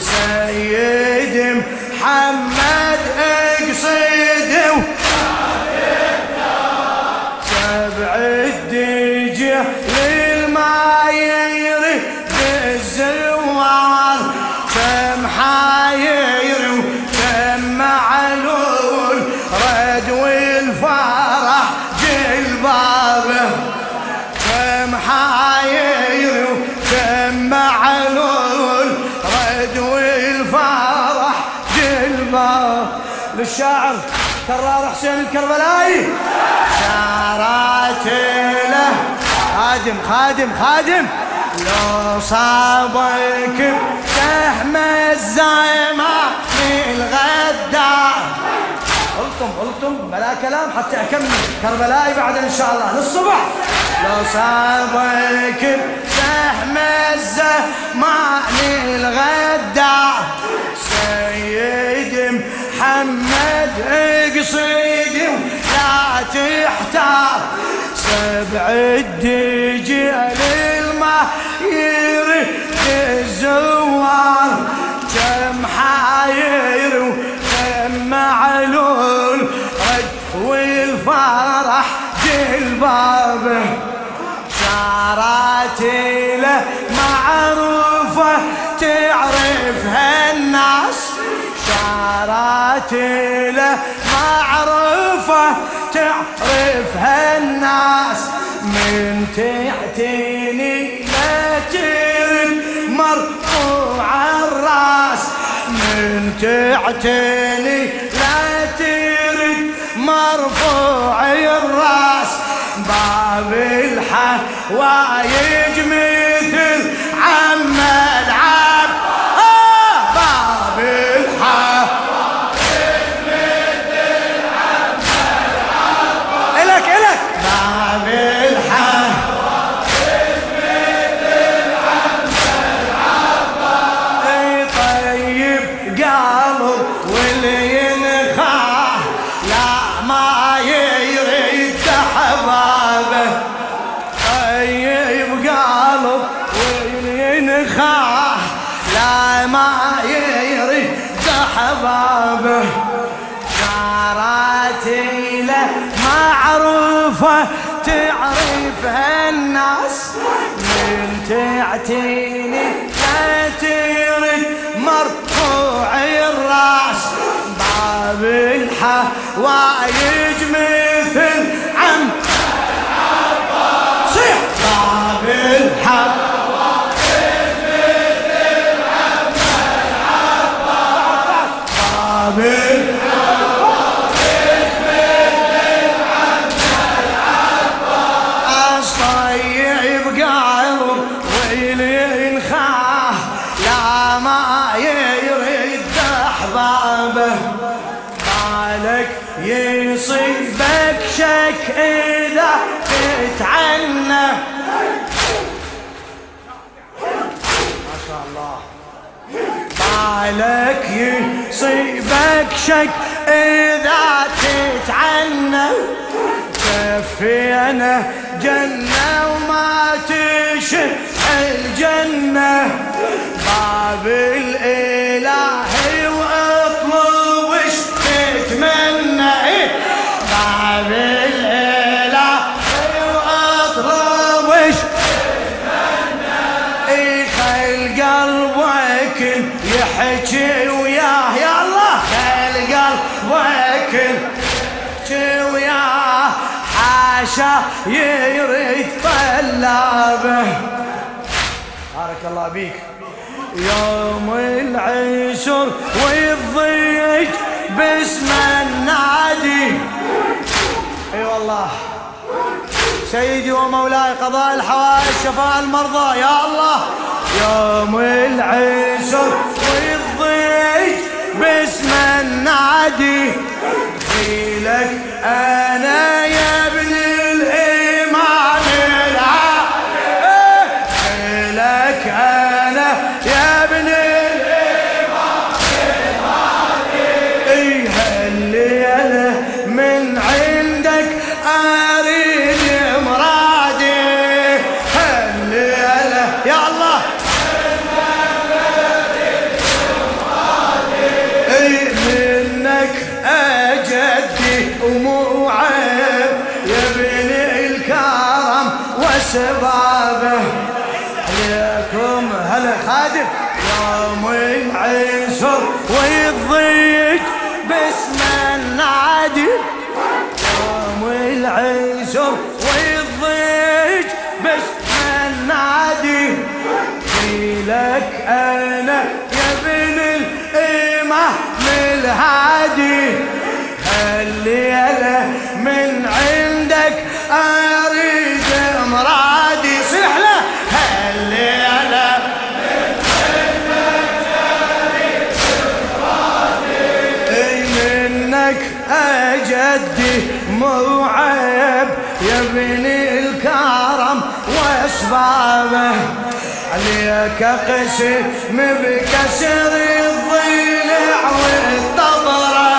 سيد محمد للشاعر كرار حسين الكربلائي. شارات له. خادم خادم خادم. لو صابك سهم الزايمة الغدار قلتم قلتم بلا كلام حتى أكمل. كربلائي بعد إن شاء الله. للصبح لو صابك سهم الزمان الغدار سيد محمد اقصد لا تحتار. سبع الدجال الماير الزوار. كم حاير وكم معلول. رد والفرح جلبابه شارات له معروفة تعرفها الناس. شارات له معروفة تعرفها الناس. من تعتني لا ترد مرفوع الرأس. من تعتني لا ترد مرفوع الرأس. باب الحوايج مثل احبابه شاراتي له معروفة تعرفها الناس. من تعتيني لا ترد مرفوع الرأس. باب الحوايج مثل ويلي خاه لا ما يريد أحبابه. بالك يصيبك شك إذا تتعنى ما شاء الله. بالك يصيبك شك إذا تتعنى كفينا جنة وما تشح الجنة باب الإله وأطلب وش تتمنى. إيه؟ باب الإله وأطلب وش اي خل قلبك يحكي وياه؟ يا الله خل قلبك يحكي وياه؟ حاشا يريد طلابه بارك الله بيك يوم العشر والضيق باسم النادي. أي والله. سيدي ومولاي قضاء الحوائج شفاء المرضى يا الله. يوم العسر والضيج باسم النادي. خيلك أنا يا وسبابه عليكم هلا خادم؟ يوم العسر ويضيق باسم النادي يوم العسر ويضيق باسم النادي لك أنا يا ابن الإمام الهادي. هالليله من عندك أريد مرادي. صيح له هالليلة. إي منك أجدي مو عيب يا ابن الكرم وأسبابه. عليك قسم بكسر الضلع والطبرة.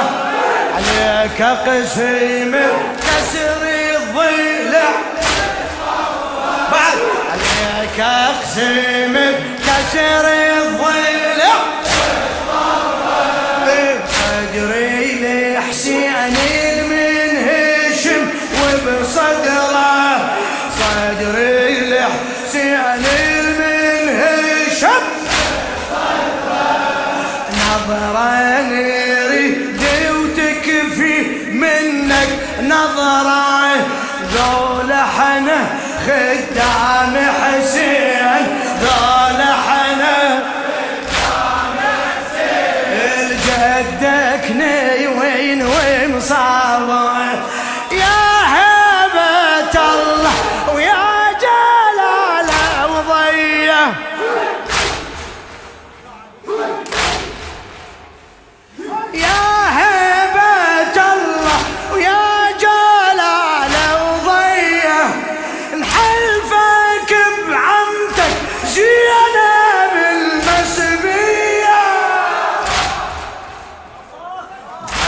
عليك قسم بكسر اقسم بكسر الضلع صدري لحسين من هشم وبصدره. صدري لحسين من هشم نظرة نريد وتكفي منك. نظرة ذول حنا خدام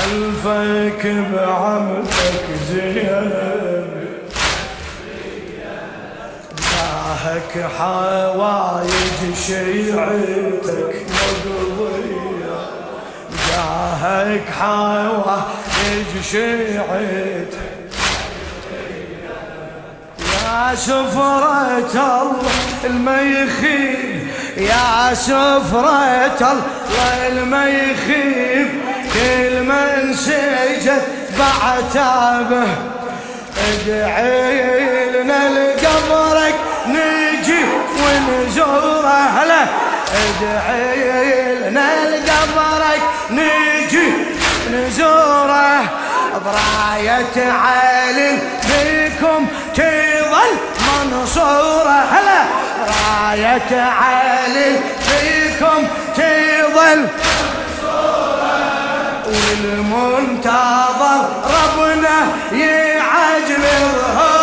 حلفك بعمتك زينب جاهك حوايج شيعتك مقضية. جاهك حوايج شيعتك. يا سفرة الله الميخيب يا سفرة الله الميخيب كل من سجد بعتابه ادعي لنا لقبرك نجي ونزوره هلا ادعي لنا لقبرك نجي نزوره براية علي بكم تظل منصورة هلا راية علي بكم تظل والمنتظر ربنا يعجل ظهوره